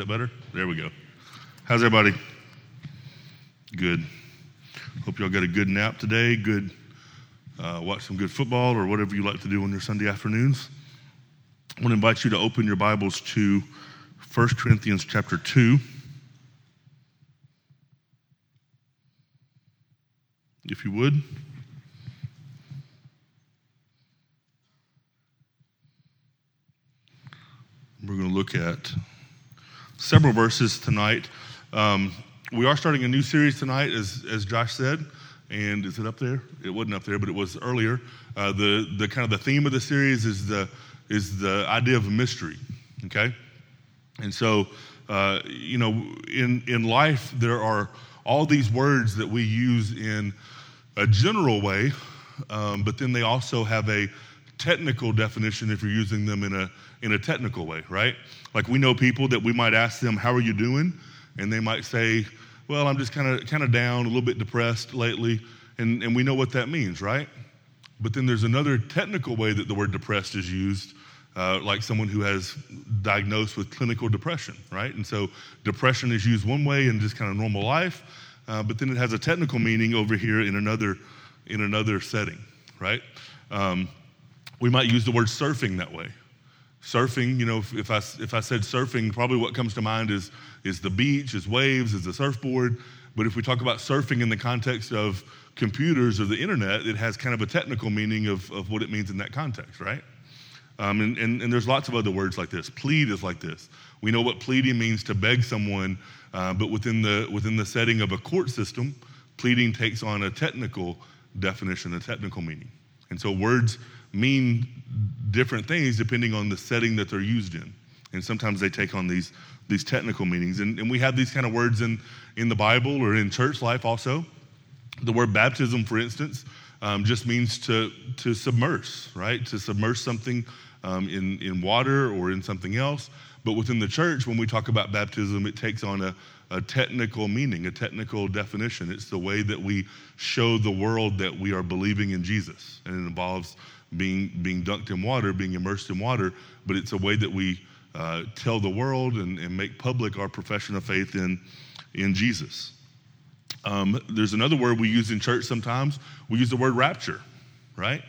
that better? There we go. How's everybody? Good. Hope y'all got a good nap today. Good. Uh, watch some good football or whatever you like to do on your Sunday afternoons. I want to invite you to open your Bibles to 1 Corinthians chapter 2. If you would. We're going to look at several verses tonight. Um, we are starting a new series tonight, as, as Josh said. And is it up there? It wasn't up there, but it was earlier. Uh, the, the kind of the theme of the series is the, is the idea of a mystery, okay? And so, uh, you know, in, in life, there are all these words that we use in a general way, um, but then they also have a technical definition if you're using them in a in a technical way, right? Like we know people that we might ask them, "How are you doing?" and they might say, "Well, I'm just kind of kind of down, a little bit depressed lately," and and we know what that means, right? But then there's another technical way that the word depressed is used, uh, like someone who has diagnosed with clinical depression, right? And so depression is used one way in just kind of normal life, uh, but then it has a technical meaning over here in another in another setting, right? Um, we might use the word surfing that way. Surfing, you know, if, if, I, if I said surfing, probably what comes to mind is, is the beach, is waves, is the surfboard. But if we talk about surfing in the context of computers or the internet, it has kind of a technical meaning of, of what it means in that context, right? Um, and, and, and, there's lots of other words like this. Plead is like this. We know what pleading means to beg someone, uh, but within the, within the setting of a court system, pleading takes on a technical definition, a technical meaning. And so words mean different things depending on the setting that they're used in. And sometimes they take on these, these technical meanings. And, and we have these kind of words in, in the Bible or in church life also. The word baptism, for instance, um, just means to, to submerge, right? To submerge something um, in, in water or in something else. But within the church, when we talk about baptism, it takes on a, a technical meaning, a technical definition. It's the way that we show the world that we are believing in Jesus. And it involves being, being dunked in water, being immersed in water, but it's a way that we uh, tell the world and, and, make public our profession of faith in, in Jesus. Um, there's another word we use in church sometimes. We use the word rapture, right?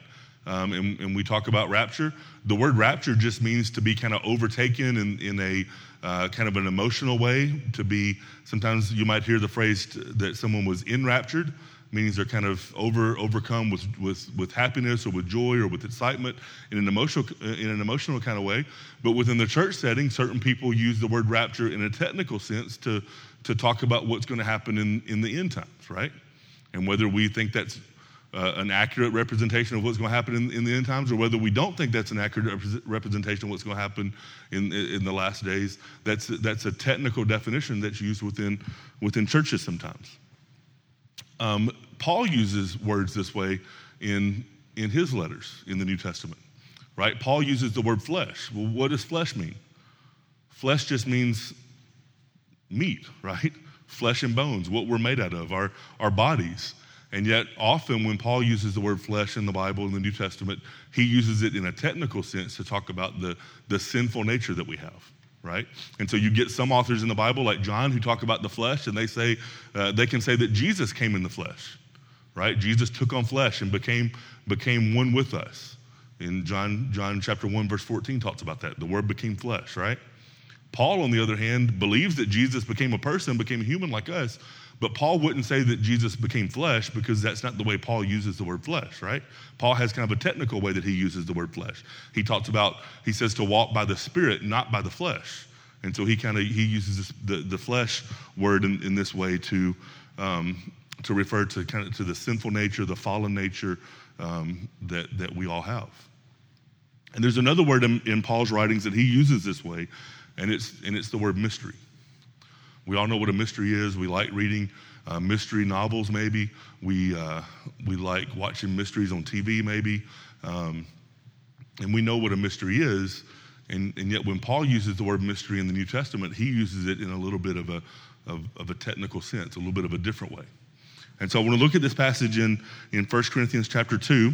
Um, and, and, we talk about rapture. The word rapture just means to be kind of overtaken in, in a uh, kind of an emotional way, to be, sometimes you might hear the phrase that someone was enraptured means they're kind of over overcome with, with, with happiness or with joy or with excitement in an emotional in an emotional kind of way. But within the church setting, certain people use the word rapture in a technical sense to to talk about what's going to happen in, in the end times, right? And whether we think that's uh, an accurate representation of what's going to happen in, in, the end times, or whether we don't think that's an accurate representation of what's going to happen in, in the last days, that's, that's a technical definition that's used within, within churches sometimes. Um, Paul uses words this way in, in his letters in the New Testament, right? Paul uses the word flesh. Well, what does flesh mean? Flesh just means meat, right? Flesh and bones, what we're made out of, our, our bodies. And yet, often when Paul uses the word flesh in the Bible in the New Testament, he uses it in a technical sense to talk about the, the sinful nature that we have right? And so you get some authors in the Bible, like John, who talk about the flesh, and they say uh, they can say that Jesus came in the flesh, right? Jesus took on flesh and became became one with us. In John John chapter one verse fourteen talks about that. The Word became flesh, right? Paul, on the other hand, believes that Jesus became a person, became a human like us, but Paul wouldn't say that Jesus became flesh because that's not the way Paul uses the word flesh, right? Paul has kind of a technical way that he uses the word flesh. He talks about, he says to walk by the spirit, not by the flesh. And so he kind of, he uses this, the, the flesh word in, in this way to, um, to refer to kind of to the sinful nature, the fallen nature um, that, that we all have. And there's another word in, in Paul's writings that he uses this way, and it's, and it's the word mystery. We all know what a mystery is. We like reading uh, mystery novels, maybe. We, uh, we like watching mysteries on TV, maybe. Um, and we know what a mystery is. And, and yet, when Paul uses the word mystery in the New Testament, he uses it in a little bit of a, of, of a technical sense, a little bit of a different way. And so I want to look at this passage in, in 1 Corinthians chapter 2.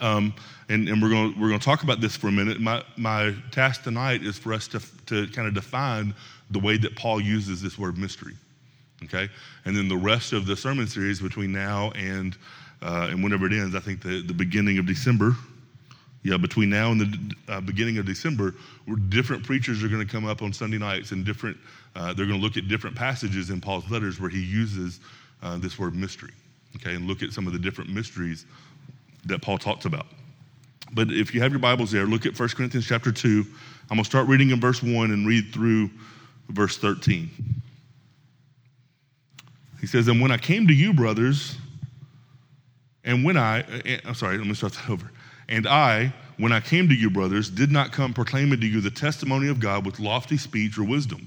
Um, and, and we're going we're to talk about this for a minute. My my task tonight is for us to to kind of define the way that Paul uses this word mystery. Okay, and then the rest of the sermon series between now and uh, and whenever it ends, I think the the beginning of December. Yeah, between now and the uh, beginning of December, where different preachers are going to come up on Sunday nights and different. Uh, they're going to look at different passages in Paul's letters where he uses uh, this word mystery. Okay, and look at some of the different mysteries that Paul talks about. But if you have your Bibles there, look at 1 Corinthians chapter 2. I'm going to start reading in verse 1 and read through verse 13. He says, And when I came to you, brothers, and when I, eh, I'm sorry, let me start that over. And I, when I came to you, brothers, did not come proclaiming to you the testimony of God with lofty speech or wisdom.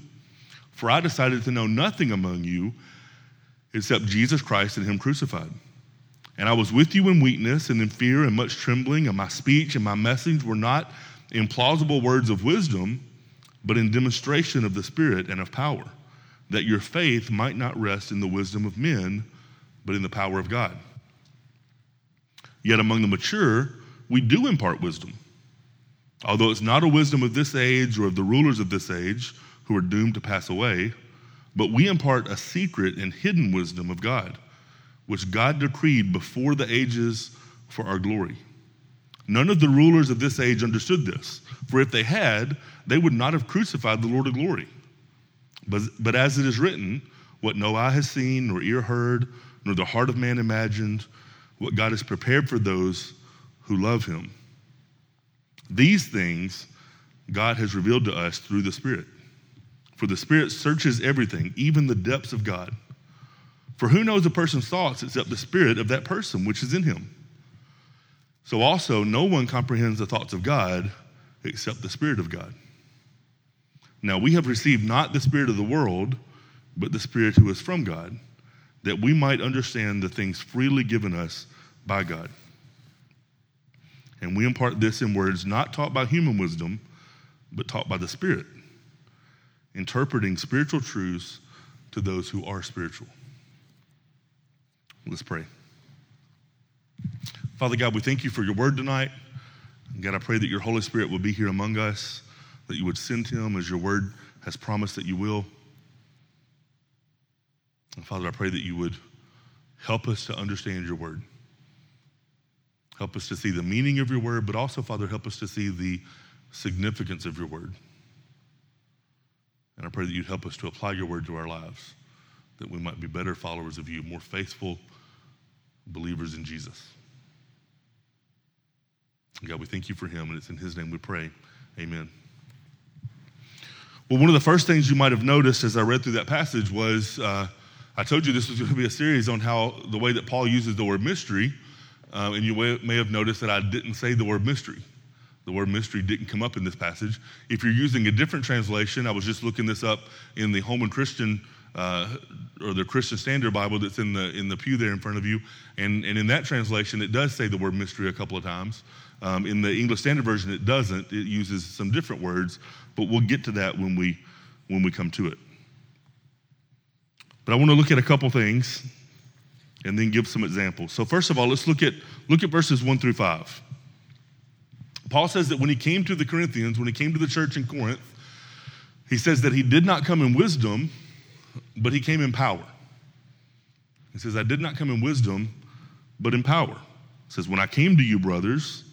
For I decided to know nothing among you except Jesus Christ and Him crucified. And I was with you in weakness and in fear and much trembling, and my speech and my message were not in plausible words of wisdom, but in demonstration of the Spirit and of power, that your faith might not rest in the wisdom of men, but in the power of God. Yet among the mature, we do impart wisdom, although it's not a wisdom of this age or of the rulers of this age who are doomed to pass away, but we impart a secret and hidden wisdom of God which God decreed before the ages for our glory. None of the rulers of this age understood this, for if they had, they would not have crucified the Lord of glory. But, but as it is written, what no eye has seen, nor ear heard, nor the heart of man imagined, what God has prepared for those who love him. These things God has revealed to us through the Spirit. For the Spirit searches everything, even the depths of God. For who knows a person's thoughts except the spirit of that person which is in him? So also, no one comprehends the thoughts of God except the Spirit of God. Now, we have received not the Spirit of the world, but the Spirit who is from God, that we might understand the things freely given us by God. And we impart this in words not taught by human wisdom, but taught by the Spirit, interpreting spiritual truths to those who are spiritual. Let's pray. Father God, we thank you for your word tonight. And God, I pray that your Holy Spirit will be here among us, that you would send him as your word has promised that you will. And Father, I pray that you would help us to understand your word. Help us to see the meaning of your word, but also, Father, help us to see the significance of your word. And I pray that you'd help us to apply your word to our lives, that we might be better followers of you, more faithful believers in Jesus. God, we thank you for him, and it's in his name we pray. Amen. Well, one of the first things you might have noticed as I read through that passage was uh, I told you this was going to be a series on how the way that Paul uses the word mystery, uh, and you may have noticed that I didn't say the word mystery. The word mystery didn't come up in this passage. If you're using a different translation, I was just looking this up in the Holman Christian uh, or the Christian Standard Bible that's in the in the pew there in front of you, and and in that translation it does say the word mystery a couple of times. Um, in the English Standard Version it doesn't. It uses some different words, but we'll get to that when we when we come to it. But I want to look at a couple things and then give some examples. So first of all, let's look at look at verses 1 through 5. Paul says that when he came to the Corinthians, when he came to the church in Corinth, he says that he did not come in wisdom, but he came in power. He says, I did not come in wisdom, but in power. He says, When I came to you, brothers,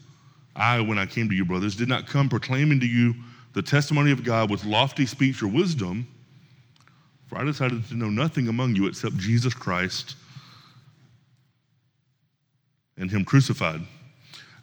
I, when I came to you, brothers, did not come proclaiming to you the testimony of God with lofty speech or wisdom, for I decided to know nothing among you except Jesus Christ and Him crucified.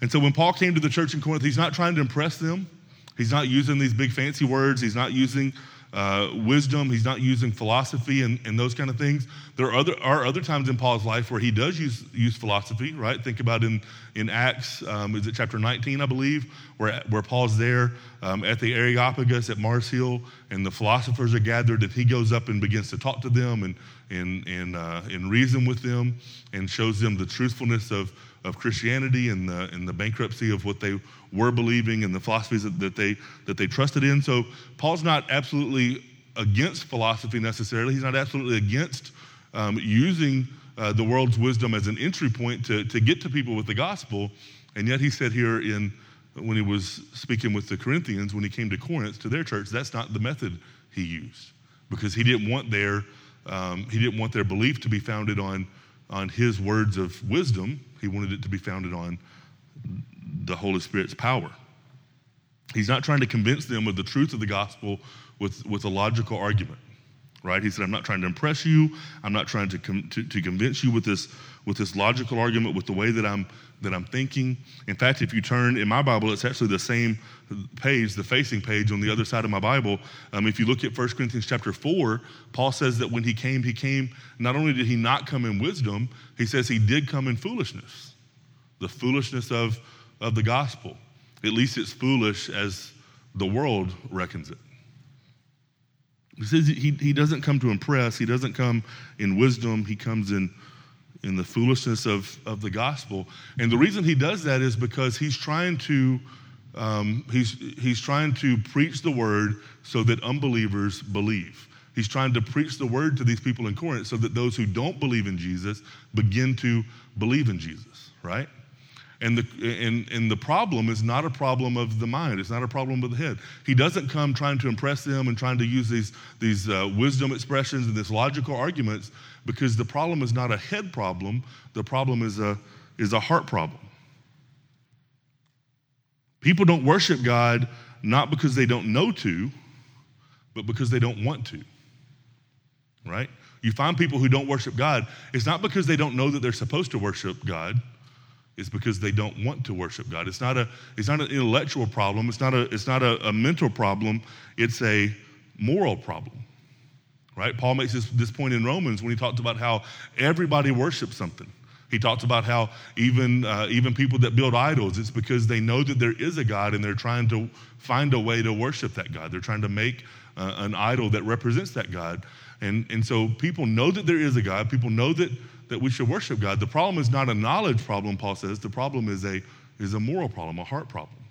And so when Paul came to the church in Corinth, he's not trying to impress them. He's not using these big fancy words. He's not using uh, wisdom. He's not using philosophy and, and those kind of things. There are other, are other times in Paul's life where he does use, use philosophy, right? Think about in, in Acts, um, is it chapter 19, I believe, where, where Paul's there um, at the Areopagus at Mars Hill, and the philosophers are gathered, and he goes up and begins to talk to them and, and, and, uh, and reason with them and shows them the truthfulness of, of Christianity and the, and the bankruptcy of what they were believing and the philosophies that, that, they, that they trusted in. So Paul's not absolutely against philosophy necessarily. He's not absolutely against um, using uh, the world's wisdom as an entry point to, to get to people with the gospel. And yet he said here in when he was speaking with the Corinthians, when he came to Corinth to their church, that's not the method he used because he didn't want their um, he didn't want their belief to be founded on on his words of wisdom. He wanted it to be founded on the Holy Spirit's power. He's not trying to convince them of the truth of the gospel with, with a logical argument, right? He said, I'm not trying to impress you. I'm not trying to, com- to, to convince you with this, with this logical argument, with the way that I'm, that I'm thinking. In fact, if you turn in my Bible, it's actually the same page, the facing page on the other side of my Bible. Um, if you look at 1 Corinthians chapter 4, Paul says that when he came, he came, not only did he not come in wisdom, he says he did come in foolishness, the foolishness of, of the gospel. At least it's foolish as the world reckons it. He says he, he doesn't come to impress, he doesn't come in wisdom, he comes in, in the foolishness of, of the gospel. And the reason he does that is because he's trying to um, he's, he's trying to preach the word so that unbelievers believe. He's trying to preach the word to these people in Corinth so that those who don't believe in Jesus begin to believe in Jesus, right? And the, and, and the problem is not a problem of the mind. It's not a problem of the head. He doesn't come trying to impress them and trying to use these, these uh, wisdom expressions and these logical arguments because the problem is not a head problem. The problem is a, is a heart problem. People don't worship God not because they don't know to, but because they don't want to. Right? You find people who don't worship God, it's not because they don't know that they're supposed to worship God is because they don't want to worship God. It's not, a, it's not an intellectual problem, it's not, a, it's not a, a mental problem, it's a moral problem. Right? Paul makes this, this point in Romans when he talks about how everybody worships something. He talks about how even, uh, even people that build idols, it's because they know that there is a God and they're trying to find a way to worship that God. They're trying to make uh, an idol that represents that God. And, and so people know that there is a God. People know that that we should worship God. The problem is not a knowledge problem, Paul says. The problem is a, is a moral problem, a heart problem.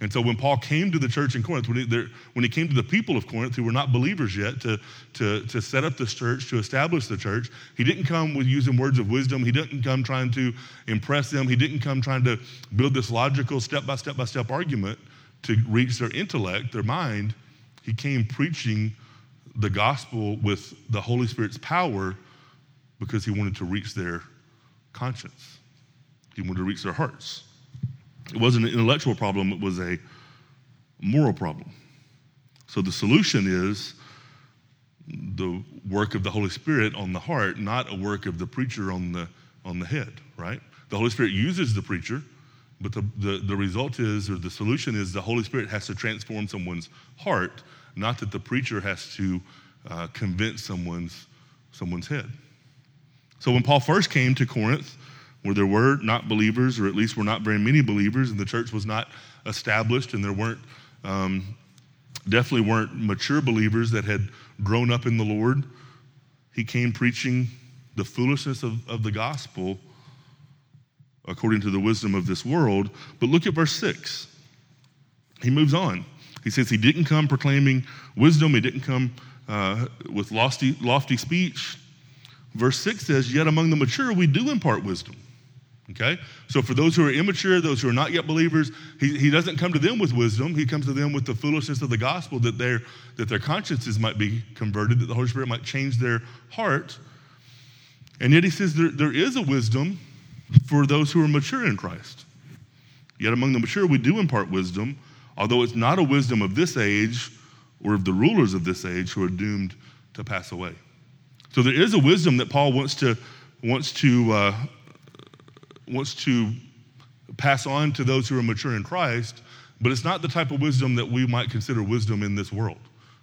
And so when Paul came to the church in Corinth, when he, when he came to the people of Corinth who were not believers yet to, to, to set up this church, to establish the church, he didn't come with using words of wisdom. He didn't come trying to impress them. He didn't come trying to build this logical step by step by step argument to reach their intellect, their mind. He came preaching the gospel with the Holy Spirit's power because he wanted to reach their conscience. He wanted to reach their hearts. It wasn't an intellectual problem, it was a moral problem. So the solution is the work of the Holy Spirit on the heart, not a work of the preacher on the, on the head, right? The Holy Spirit uses the preacher, but the, the, the result is, or the solution is, the Holy Spirit has to transform someone's heart, not that the preacher has to uh, convince someone's, someone's head. So when Paul first came to Corinth, where there were not believers, or at least were not very many believers, and the church was not established, and there weren't, um, definitely weren't mature believers that had grown up in the Lord, he came preaching the foolishness of, of the gospel according to the wisdom of this world. But look at verse 6. He moves on. He says he didn't come proclaiming wisdom, he didn't come uh, with lofty, lofty speech. Verse 6 says, Yet among the mature we do impart wisdom. Okay? So for those who are immature, those who are not yet believers, he, he doesn't come to them with wisdom. He comes to them with the foolishness of the gospel that, their that their consciences might be converted, that the Holy Spirit might change their heart. And yet he says there, there is a wisdom for those who are mature in Christ. Yet among the mature we do impart wisdom, although it's not a wisdom of this age or of the rulers of this age who are doomed to pass away. So there is a wisdom that Paul wants to wants to uh, wants to pass on to those who are mature in Christ, but it's not the type of wisdom that we might consider wisdom in this world,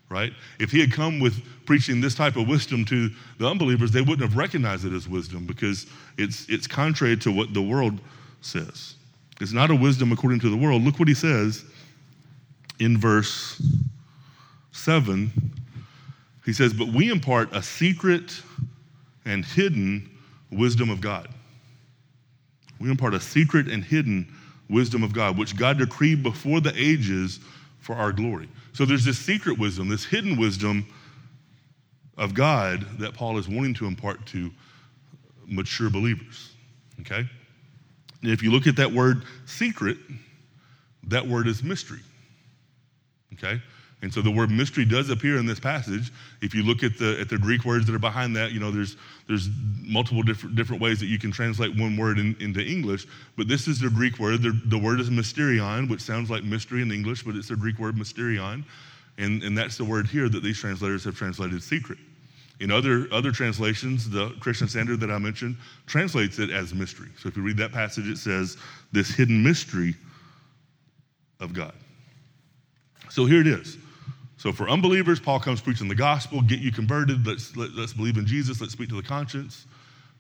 right? If he had come with preaching this type of wisdom to the unbelievers, they wouldn't have recognized it as wisdom because it's it's contrary to what the world says. It's not a wisdom according to the world. Look what he says in verse 7 he says, But we impart a secret and hidden wisdom of God. We impart a secret and hidden wisdom of God, which God decreed before the ages for our glory. So there's this secret wisdom, this hidden wisdom of God that Paul is wanting to impart to mature believers. Okay? And if you look at that word secret, that word is mystery. Okay? And so the word mystery does appear in this passage. If you look at the at the Greek words that are behind that, you know, there's there's multiple different different ways that you can translate one word in, into English. But this is the Greek word. The, the word is mysterion, which sounds like mystery in English, but it's the Greek word mysterion. And, and that's the word here that these translators have translated secret. In other, other translations, the Christian Standard that I mentioned translates it as mystery. So if you read that passage, it says, this hidden mystery of God. So here it is. So for unbelievers, Paul comes preaching the gospel, get you converted, let's, let, us let us believe in Jesus, let's speak to the conscience.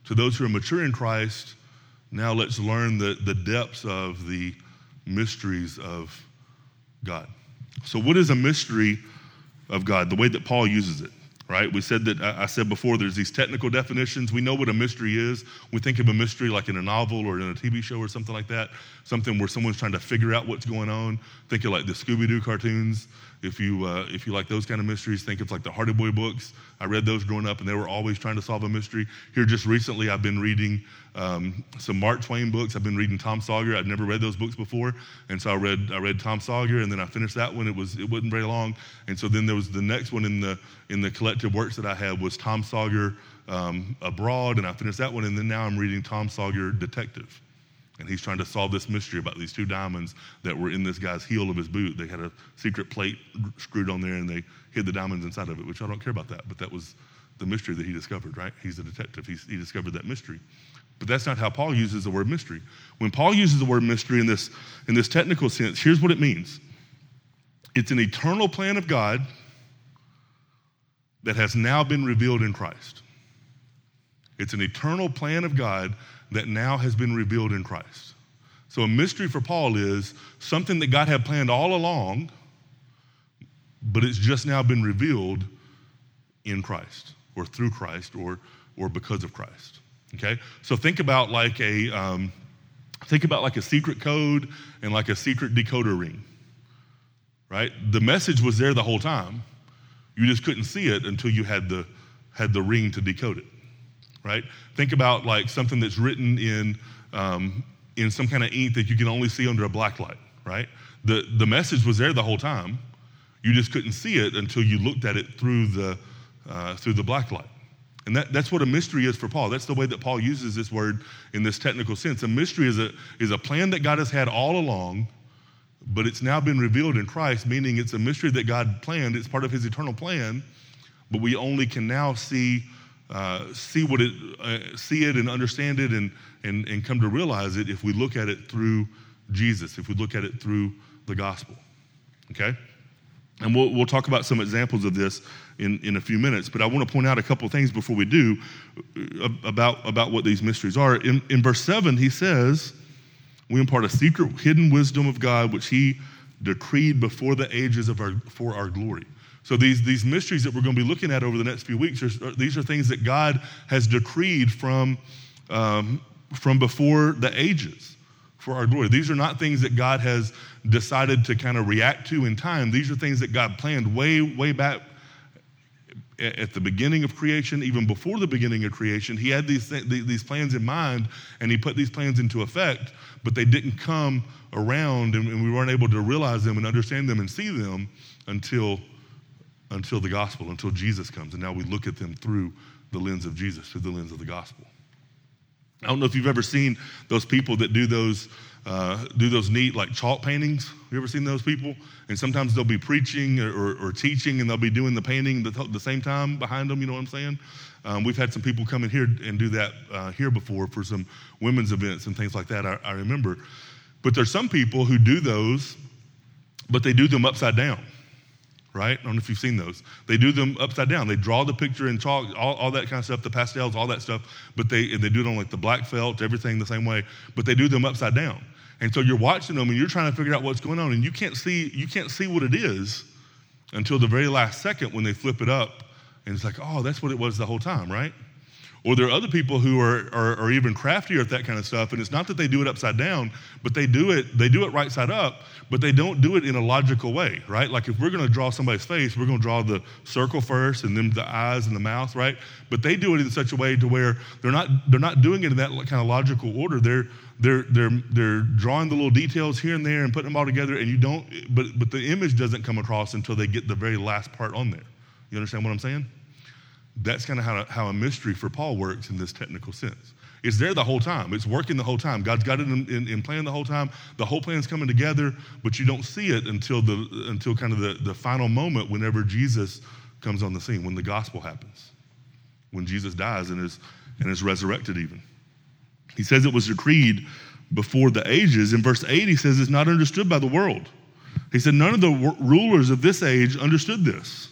To those who are mature in Christ, now let's learn the, the depths of the mysteries of God. So, what is a mystery of God? The way that Paul uses it right? We said that, I said before, there's these technical definitions. We know what a mystery is. We think of a mystery like in a novel or in a TV show or something like that, something where someone's trying to figure out what's going on. Think of like the Scooby Doo cartoons. If you, uh, if you like those kind of mysteries, think of like the Hardy Boy books. I read those growing up, and they were always trying to solve a mystery. Here, just recently, I've been reading um, some Mark Twain books. I've been reading Tom Sawyer. I've never read those books before, and so I read I read Tom Sawyer, and then I finished that one. It was it wasn't very long, and so then there was the next one in the in the collective works that I had was Tom Sawyer um, Abroad, and I finished that one, and then now I'm reading Tom Sawyer Detective. And he's trying to solve this mystery about these two diamonds that were in this guy's heel of his boot. They had a secret plate screwed on there and they hid the diamonds inside of it, which I don't care about that, but that was the mystery that he discovered, right? He's a detective. He's, he discovered that mystery. But that's not how Paul uses the word mystery. When Paul uses the word mystery in this, in this technical sense, here's what it means it's an eternal plan of God that has now been revealed in Christ. It's an eternal plan of God that now has been revealed in Christ. So, a mystery for Paul is something that God had planned all along, but it's just now been revealed in Christ, or through Christ, or, or because of Christ. Okay? So, think about like a. Um, think about like a secret code and like a secret decoder ring right the message was there the whole time you just couldn't see it until you had the had the ring to decode it right? Think about like something that's written in, um, in some kind of ink that you can only see under a black light, right? The, the message was there the whole time. You just couldn't see it until you looked at it through the, uh, through the black light. And that, that's what a mystery is for Paul. That's the way that Paul uses this word in this technical sense. A mystery is a, is a plan that God has had all along, but it's now been revealed in Christ, meaning it's a mystery that God planned. It's part of his eternal plan, but we only can now see uh, see what it, uh, see it and understand it and, and, and come to realize it if we look at it through Jesus, if we look at it through the gospel. Okay? And we'll, we'll talk about some examples of this in, in a few minutes, but I want to point out a couple things before we do uh, about, about what these mysteries are. In, in verse 7, he says, We impart a secret, hidden wisdom of God, which he decreed before the ages of our, for our glory. So these, these mysteries that we're going to be looking at over the next few weeks, are, these are things that God has decreed from, um, from before the ages for our glory. These are not things that God has decided to kind of react to in time. These are things that God planned way, way back at the beginning of creation, even before the beginning of creation. He had these, th- these plans in mind and he put these plans into effect, but they didn't come around and, and we weren't able to realize them and understand them and see them until until the gospel, until Jesus comes. And now we look at them through the lens of Jesus, through the lens of the gospel. I don't know if you've ever seen those people that do those uh, do those neat like chalk paintings. You ever seen those people? And sometimes they'll be preaching or, or teaching, and they'll be doing the painting the, the same time behind them. You know what I'm saying? Um, we've had some people come in here and do that uh, here before for some women's events and things like that. I, I remember, but there's some people who do those, but they do them upside down right? I don't know if you've seen those. They do them upside down. They draw the picture in chalk, all, all that kind of stuff, the pastels, all that stuff, but they, they do it on like the black felt, everything the same way, but they do them upside down. And so you're watching them and you're trying to figure out what's going on and you can't see, you can't see what it is until the very last second when they flip it up and it's like, oh, that's what it was the whole time, right? Or there are other people who are, are, are, even craftier at that kind of stuff, and it's not that they do it upside down, but they do it they do it right side up, but they don't do it in a logical way, right? Like if we're to draw somebody's face, we're to draw the circle first, and then the eyes and the mouth, right? But they do it in such a way to where they're not they're not doing it in that kind of logical order. They're they're, they're, they're drawing the little details here and there and putting them all together, and you don't, but, but the image doesn't come across until they get the very last part on there. You understand what I'm saying? That's kind of how, how a mystery for Paul works in this technical sense. It's there the whole time. It's working the whole time. God's got it in, in, in plan the whole time. The whole plan's coming together, but you don't see it until the until kind of the, the final moment whenever Jesus comes on the scene, when the gospel happens, when Jesus dies and is and is resurrected even. He says it was decreed before the ages. In verse 8, he says it's not understood by the world. He said, None of the rulers of this age understood this.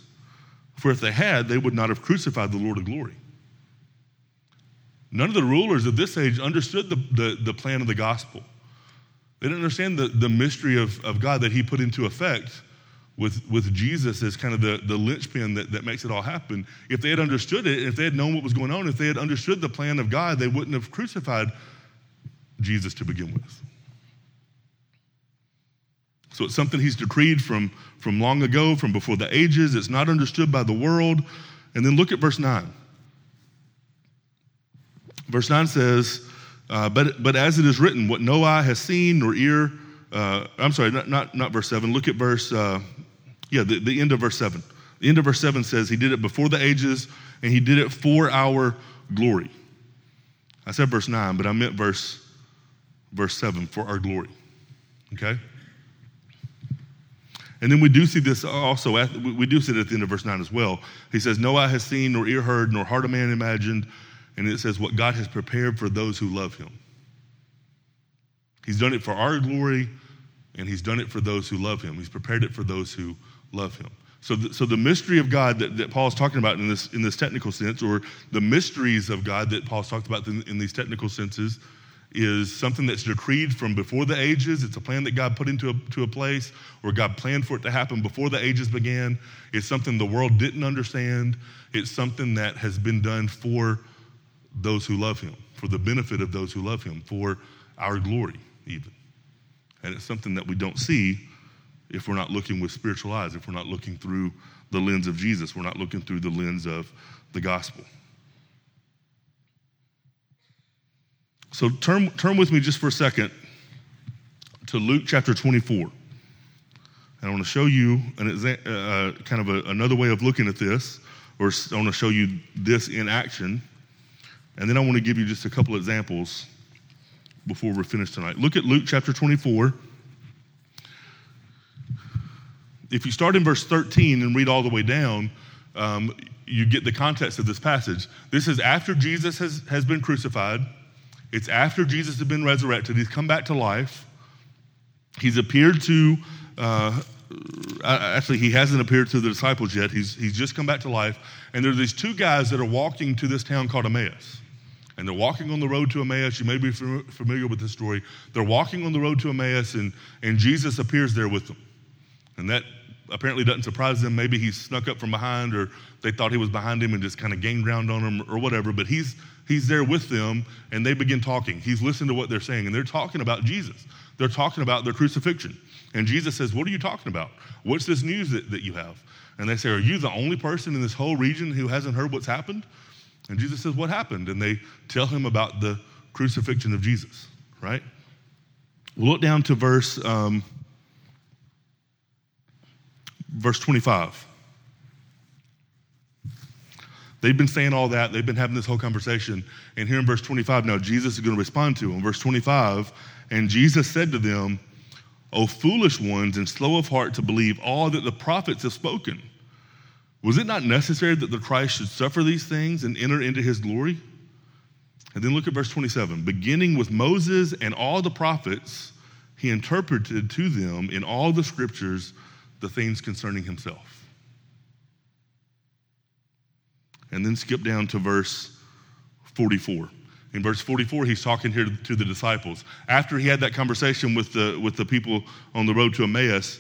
For if they had, they would not have crucified the Lord of glory. None of the rulers of this age understood the, the, the plan of the gospel. They didn't understand the, the mystery of, of God that He put into effect with, with Jesus as kind of the, the linchpin that, that makes it all happen. If they had understood it, if they had known what was going on, if they had understood the plan of God, they wouldn't have crucified Jesus to begin with. So it's something he's decreed from, from long ago, from before the ages. It's not understood by the world. And then look at verse 9. Verse 9 says, uh, but, but as it is written, what no eye has seen nor ear, uh, I'm sorry, not, not, not verse 7. Look at verse, uh, yeah, the, the end of verse 7. The end of verse 7 says, He did it before the ages, and He did it for our glory. I said verse 9, but I meant verse, verse 7, for our glory. Okay? And then we do see this also, at, we do see it at the end of verse 9 as well. He says, No eye has seen, nor ear heard, nor heart of man imagined and it says, What God has prepared for those who love him. He's done it for our glory, and he's done it for those who love him. He's prepared it for those who love him. So, the, so the mystery of God that, that Paul's talking about in this, in this technical sense, or the mysteries of God that Paul's talked about in, in these technical senses, is something that's decreed from before the ages. It's a plan that God put into a, to a place where God planned for it to happen before the ages began. It's something the world didn't understand. It's something that has been done for those who love him, for the benefit of those who love him, for our glory, even. And it's something that we don't see if we're not looking with spiritual eyes, if we're not looking through the lens of Jesus, we're not looking through the lens of the gospel. So turn, turn with me just for a second to Luke chapter 24. And I want to show you an exa- uh, kind of a, another way of looking at this, or I want to show you this in action. And then I want to give you just a couple examples before we're finished tonight. Look at Luke chapter 24. If you start in verse 13 and read all the way down, um, you get the context of this passage. This is after Jesus has, has been crucified, it's after Jesus has been resurrected. He's come back to life. He's appeared to, uh, actually, he hasn't appeared to the disciples yet. He's, he's just come back to life. And there are these two guys that are walking to this town called Emmaus and they're walking on the road to Emmaus. You may be familiar with this story. They're walking on the road to Emmaus, and, and Jesus appears there with them. And that apparently doesn't surprise them. Maybe he snuck up from behind, or they thought he was behind him and just kind of gained ground on him, or whatever. But he's, he's there with them, and they begin talking. He's listening to what they're saying, and they're talking about Jesus. They're talking about their crucifixion. And Jesus says, What are you talking about? What's this news that, that you have? And they say, Are you the only person in this whole region who hasn't heard what's happened? And Jesus says, What happened? And they tell him about the crucifixion of Jesus, right? We'll look down to verse, um, verse 25. They've been saying all that. They've been having this whole conversation. And here in verse 25, now Jesus is going to respond to them. Verse 25, and Jesus said to them, O foolish ones and slow of heart to believe all that the prophets have spoken. Was it not necessary that the Christ should suffer these things and enter into his glory? And then look at verse 27. Beginning with Moses and all the prophets, he interpreted to them in all the scriptures the things concerning himself. And then skip down to verse 44. In verse 44, he's talking here to the disciples. After he had that conversation with the, with the people on the road to Emmaus,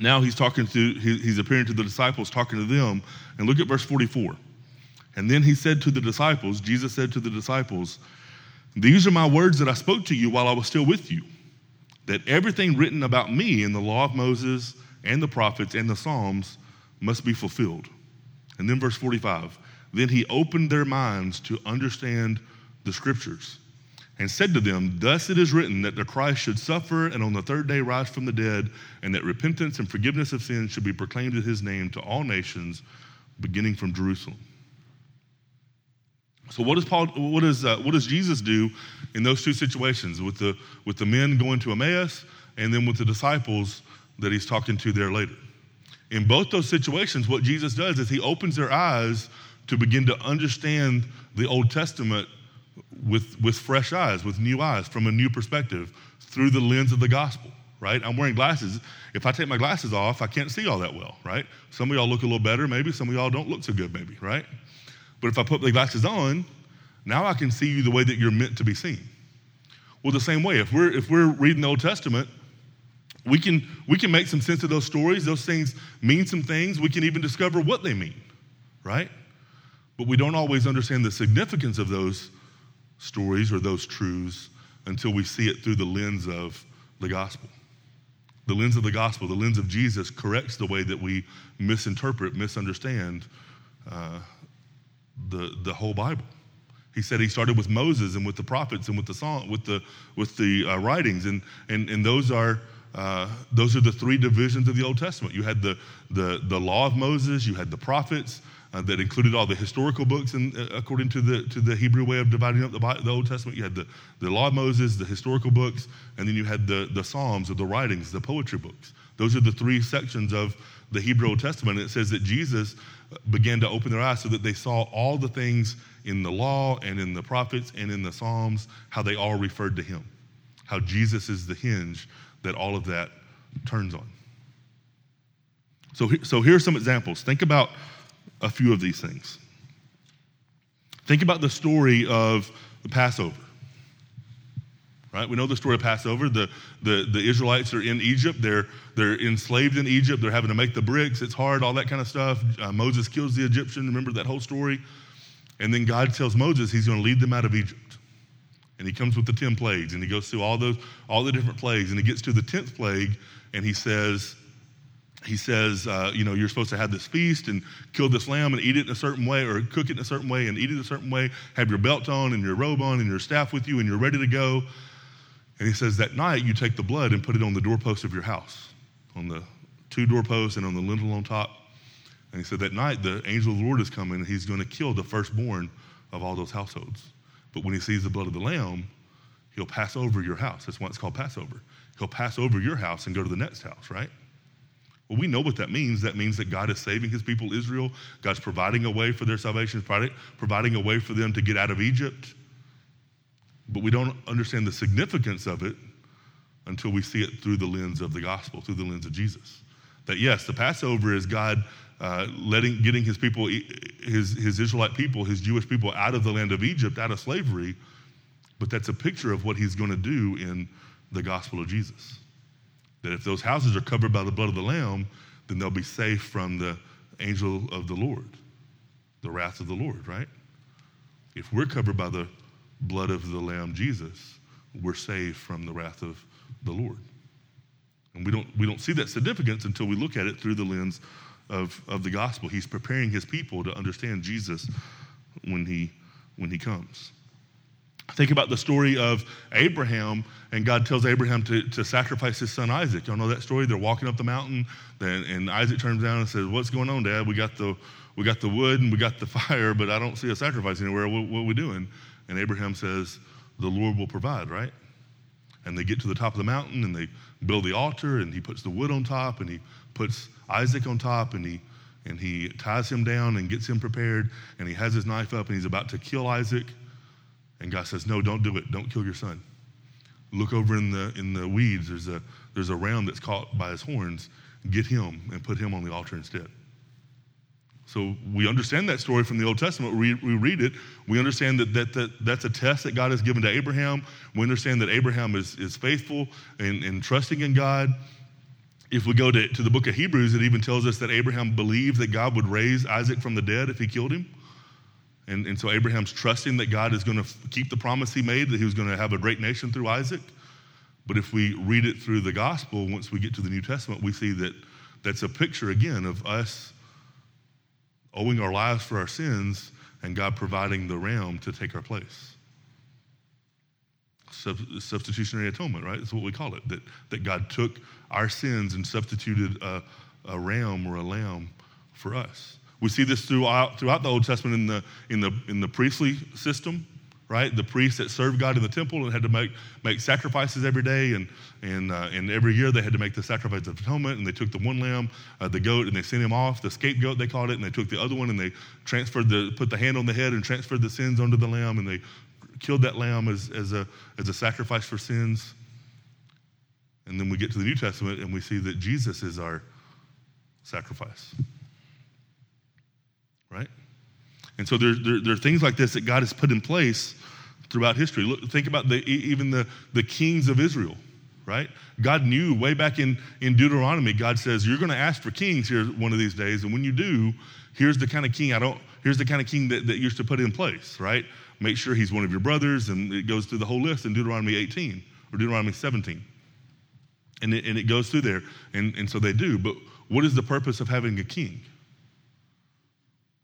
now he's talking to, he's appearing to the disciples, talking to them. And look at verse 44. And then he said to the disciples, Jesus said to the disciples, These are my words that I spoke to you while I was still with you, that everything written about me in the law of Moses and the prophets and the Psalms must be fulfilled. And then verse 45 Then he opened their minds to understand the scriptures. and said to them, Thus it is written that the Christ should suffer and on the third day rise from the dead, and that repentance and forgiveness of sins should be proclaimed in his name to all nations, beginning from Jerusalem. So what does Paul? What does uh, what does Jesus do in those two situations with the with the men going to Emmaus and then with the disciples that he's talking to there later? In both those situations, what Jesus does is he opens their eyes to begin to understand the Old Testament with, with fresh eyes, with new eyes, from a new perspective, through the lens of the gospel, right? I'm wearing glasses. If I take my glasses off, I can't see all that well, right? Some of y'all look a little better, maybe. Some of y'all don't look so good, maybe, right? But if I put the glasses on, now I can see you the way that you're meant to be seen. Well, the same way, if we're if we're reading the Old Testament, we can we can make some sense of those stories. Those things mean some things. We can even discover what they mean, right? But we don't always understand the significance of those stories or those truths until we see it through the lens of the gospel. The lens of the gospel, the lens of Jesus, corrects the way that we misinterpret, misunderstand uh, the, the whole Bible. He said he started with Moses and with the prophets and with the song, with the with the uh, writings, and and and those are uh, those are the three divisions of the Old Testament. You had the the the law of Moses, you had the prophets, uh, that included all the historical books, and uh, according to the to the Hebrew way of dividing up the, the Old Testament, you had the, the Law of Moses, the historical books, and then you had the the Psalms or the writings, the poetry books. Those are the three sections of the Hebrew Old Testament. And it says that Jesus began to open their eyes so that they saw all the things in the law and in the prophets and in the Psalms, how they all referred to Him, how Jesus is the hinge that all of that turns on. So, so here are some examples. Think about a few of these things. Think about the story of the Passover. Right? We know the story of Passover. The, the, the Israelites are in Egypt. They're, they're enslaved in Egypt. They're having to make the bricks. It's hard, all that kind of stuff. Uh, Moses kills the Egyptian. Remember that whole story? And then God tells Moses he's going to lead them out of Egypt. And he comes with the 10 plagues and he goes through all, those, all the different plagues. And he gets to the 10th plague and he says, he says, uh, you know, you're supposed to have this feast and kill this lamb and eat it in a certain way, or cook it in a certain way and eat it a certain way. Have your belt on and your robe on and your staff with you, and you're ready to go. And he says, that night you take the blood and put it on the doorpost of your house, on the two doorposts and on the lintel on top. And he said, that night the angel of the Lord is coming and he's going to kill the firstborn of all those households. But when he sees the blood of the lamb, he'll pass over your house. That's why it's called Passover. He'll pass over your house and go to the next house, right? Well, we know what that means. That means that God is saving his people, Israel. God's providing a way for their salvation, providing a way for them to get out of Egypt. But we don't understand the significance of it until we see it through the lens of the gospel, through the lens of Jesus. That yes, the Passover is God uh, letting, getting his people, his, his Israelite people, his Jewish people out of the land of Egypt, out of slavery. But that's a picture of what he's going to do in the gospel of Jesus. That if those houses are covered by the blood of the Lamb, then they'll be safe from the angel of the Lord, the wrath of the Lord, right? If we're covered by the blood of the Lamb, Jesus, we're saved from the wrath of the Lord. And we don't, we don't see that significance until we look at it through the lens of, of the gospel. He's preparing his people to understand Jesus when he, when he comes. Think about the story of Abraham, and God tells Abraham to, to sacrifice his son Isaac. Y'all know that story? They're walking up the mountain, and, Isaac turns down and says, What's going on, Dad? We got, the, we got the wood and we got the fire, but I don't see a sacrifice anywhere. What, what are we doing? And Abraham says, The Lord will provide, right? And they get to the top of the mountain and they build the altar, and he puts the wood on top, and he puts Isaac on top, and he and he ties him down and gets him prepared, and he has his knife up, and he's about to kill Isaac. And God says, No, don't do it. Don't kill your son. Look over in the, in the weeds. There's a, there's a ram that's caught by his horns. Get him and put him on the altar instead. So we understand that story from the Old Testament. We, we read it. We understand that, that, that that's a test that God has given to Abraham. We understand that Abraham is, is faithful and, and trusting in God. If we go to, to the book of Hebrews, it even tells us that Abraham believed that God would raise Isaac from the dead if he killed him. And, and so Abraham's trusting that God is going to keep the promise he made, that he was going to have a great nation through Isaac. But if we read it through the gospel, once we get to the New Testament, we see that that's a picture again of us owing our lives for our sins and God providing the ram to take our place. Sub- substitutionary atonement, right? That's what we call it. That, that God took our sins and substituted a, a ram or a lamb for us. We see this throughout, throughout the Old Testament in the, in, the, in the priestly system, right? The priests that served God in the temple and had to make, make sacrifices every day, and, and, uh, and every year they had to make the sacrifice of atonement, and they took the one lamb, uh, the goat, and they sent him off, the scapegoat they called it, and they took the other one and they transferred the, put the hand on the head and transferred the sins onto the lamb, and they killed that lamb as, as, a, as a sacrifice for sins. And then we get to the New Testament and we see that Jesus is our sacrifice. Right? And so there, there, there, are things like this that God has put in place throughout history. Look, think about the, even the, the kings of Israel, right? God knew way back in, in Deuteronomy, God says, You're going to ask for kings here one of these days. And when you do, here's the kind of king I don't, here's the kind of king that, that you're to put in place, right? Make sure he's one of your brothers. And it goes through the whole list in Deuteronomy 18 or Deuteronomy 17. And it, and it goes through there. And, and so they do. But what is the purpose of having a king?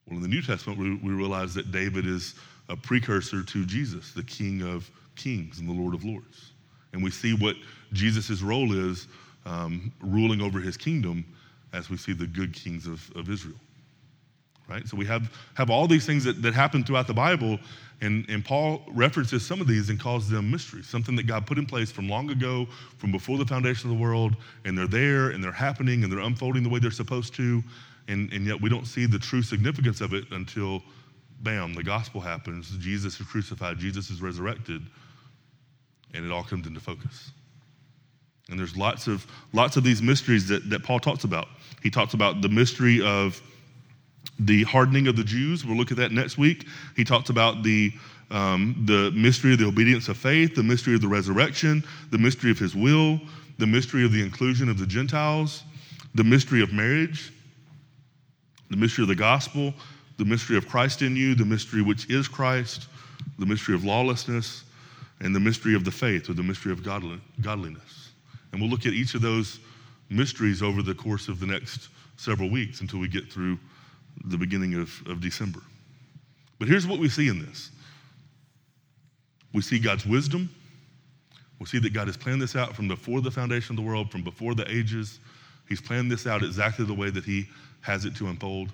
Well, in the New Testament, we, we realize that David is a precursor to Jesus, the King of Kings and the Lord of Lords. And we see what Jesus' role is um, ruling over his kingdom as we see the good kings of, of Israel. Right? So we have, have all these things that, that happen throughout the Bible, and, and Paul references some of these and calls them mysteries, something that God put in place from long ago, from before the foundation of the world, and they're there and they're happening and they're unfolding the way they're supposed to, and, and yet we don't see the true significance of it until, bam, the gospel happens, Jesus is crucified, Jesus is resurrected, and it all comes into focus. And there's lots of lots of these mysteries that, that Paul talks about. He talks about the mystery of the hardening of the Jews. We'll look at that next week. He talks about the, um, the mystery of the obedience of faith, the mystery of the resurrection, the mystery of his will, the mystery of the inclusion of the Gentiles, the mystery of marriage, the mystery of the gospel, the mystery of Christ in you, the mystery which is Christ, the mystery of lawlessness, and the mystery of the faith or the mystery of godliness. And we'll look at each of those mysteries over the course of the next several weeks until we get through the beginning of, of December. But here's what we see in this we see God's wisdom. We see that God has planned this out from before the foundation of the world, from before the ages. He's planned this out exactly the way that He has it to unfold.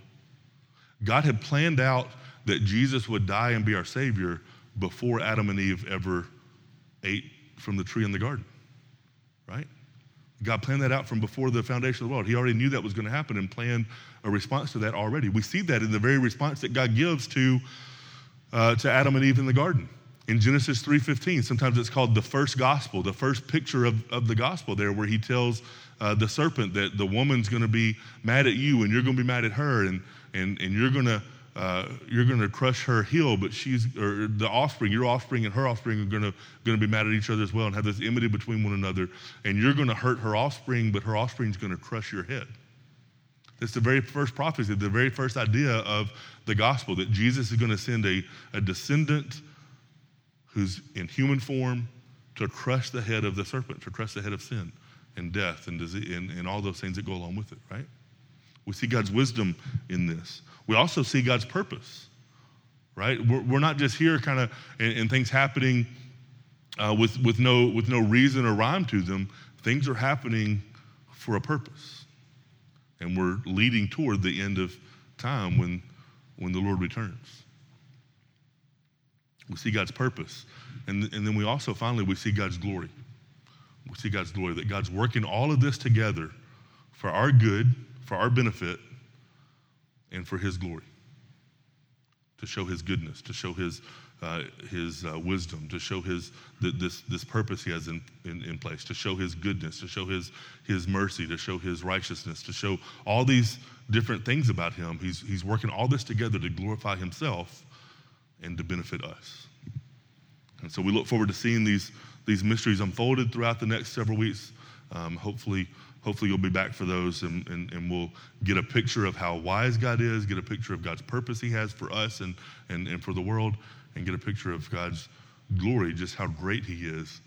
God had planned out that Jesus would die and be our Savior before Adam and Eve ever ate from the tree in the garden, right? God planned that out from before the foundation of the world. He already knew that was going to happen and planned a response to that already. We see that in the very response that God gives to, uh, to Adam and Eve in the garden. In Genesis 3.15, sometimes it's called the first gospel, the first picture of, of the gospel there, where he tells uh, the serpent that the woman's going to be mad at you and you're going to be mad at her and, and, and you're going to uh, you're going to crush her heel, but she's or the offspring, your offspring and her offspring are going to going to be mad at each other as well and have this enmity between one another. And you're going to hurt her offspring, but her offspring is going to crush your head. That's the very first prophecy, the very first idea of the gospel that Jesus is going to send a, a descendant who's in human form to crush the head of the serpent, to crush the head of sin and death and disease and, and all those things that go along with it, right? We see God's wisdom in this. We also see God's purpose, right? We're, we're not just here kind of and, things happening uh, with, with, no, with no reason or rhyme to them. Things are happening for a purpose. And we're leading toward the end of time when, when the Lord returns. We see God's purpose. And, and then we also finally we see God's glory. We see God's glory, that God's working all of this together for our good, for our benefit, and for His glory. To show His goodness, to show His, uh, his uh, wisdom, to show His th- this, this purpose He has in, in, in place, to show His goodness, to show His, his mercy, to show His righteousness, to show all these different things about Him. He's, he's working all this together to glorify Himself and to benefit us. And so we look forward to seeing these, these mysteries unfolded throughout the next several weeks. Um, hopefully, hopefully you'll be back for those and, and, and, we'll get a picture of how wise God is, get a picture of God's purpose He has for us and, and, and for the world, and get a picture of God's glory, just how great He is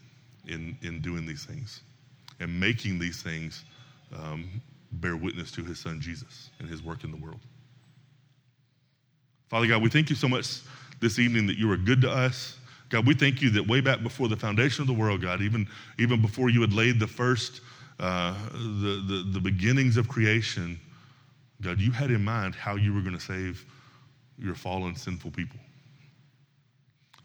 in, in doing these things and making these things um, bear witness to His Son Jesus and His work in the world. Father God, we thank you so much this evening that you are good to us God, we thank you that way back before the foundation of the world, God, even, even before you had laid the first, uh, the, the, the beginnings of creation, God, you had in mind how you were going to save your fallen, sinful people.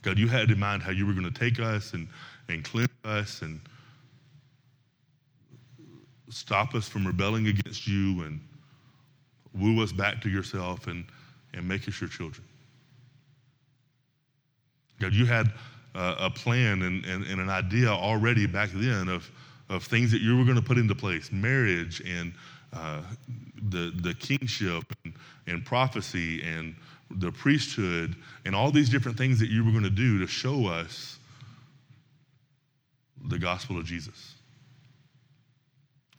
God, you had in mind how you were going to take us and, and cleanse us and stop us from rebelling against you and woo us back to yourself and, and make us your children. God, you had uh, a plan and, and, and, an idea already back then of, of things that you were going to put into place marriage and uh, the, the kingship and, and prophecy and the priesthood and all these different things that you were going to do to show us the gospel of Jesus,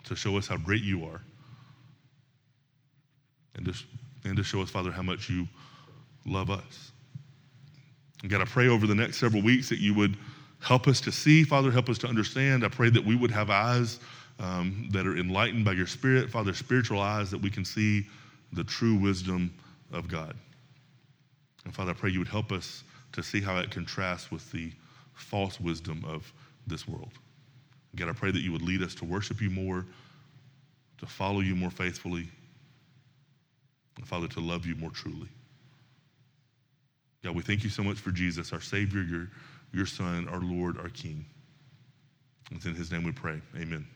to show us how great you are, and to, and to show us, Father, how much you love us. And God, I pray over the next several weeks that you would help us to see, Father, help us to understand. I pray that we would have eyes um, that are enlightened by your Spirit, Father, spiritual eyes that we can see the true wisdom of God. And Father, I pray you would help us to see how it contrasts with the false wisdom of this world. God, I pray that you would lead us to worship you more, to follow you more faithfully, and Father, to love you more truly. God, we thank you so much for Jesus, our Savior, your, your Son, our Lord, our King. It's in his name we pray. Amen.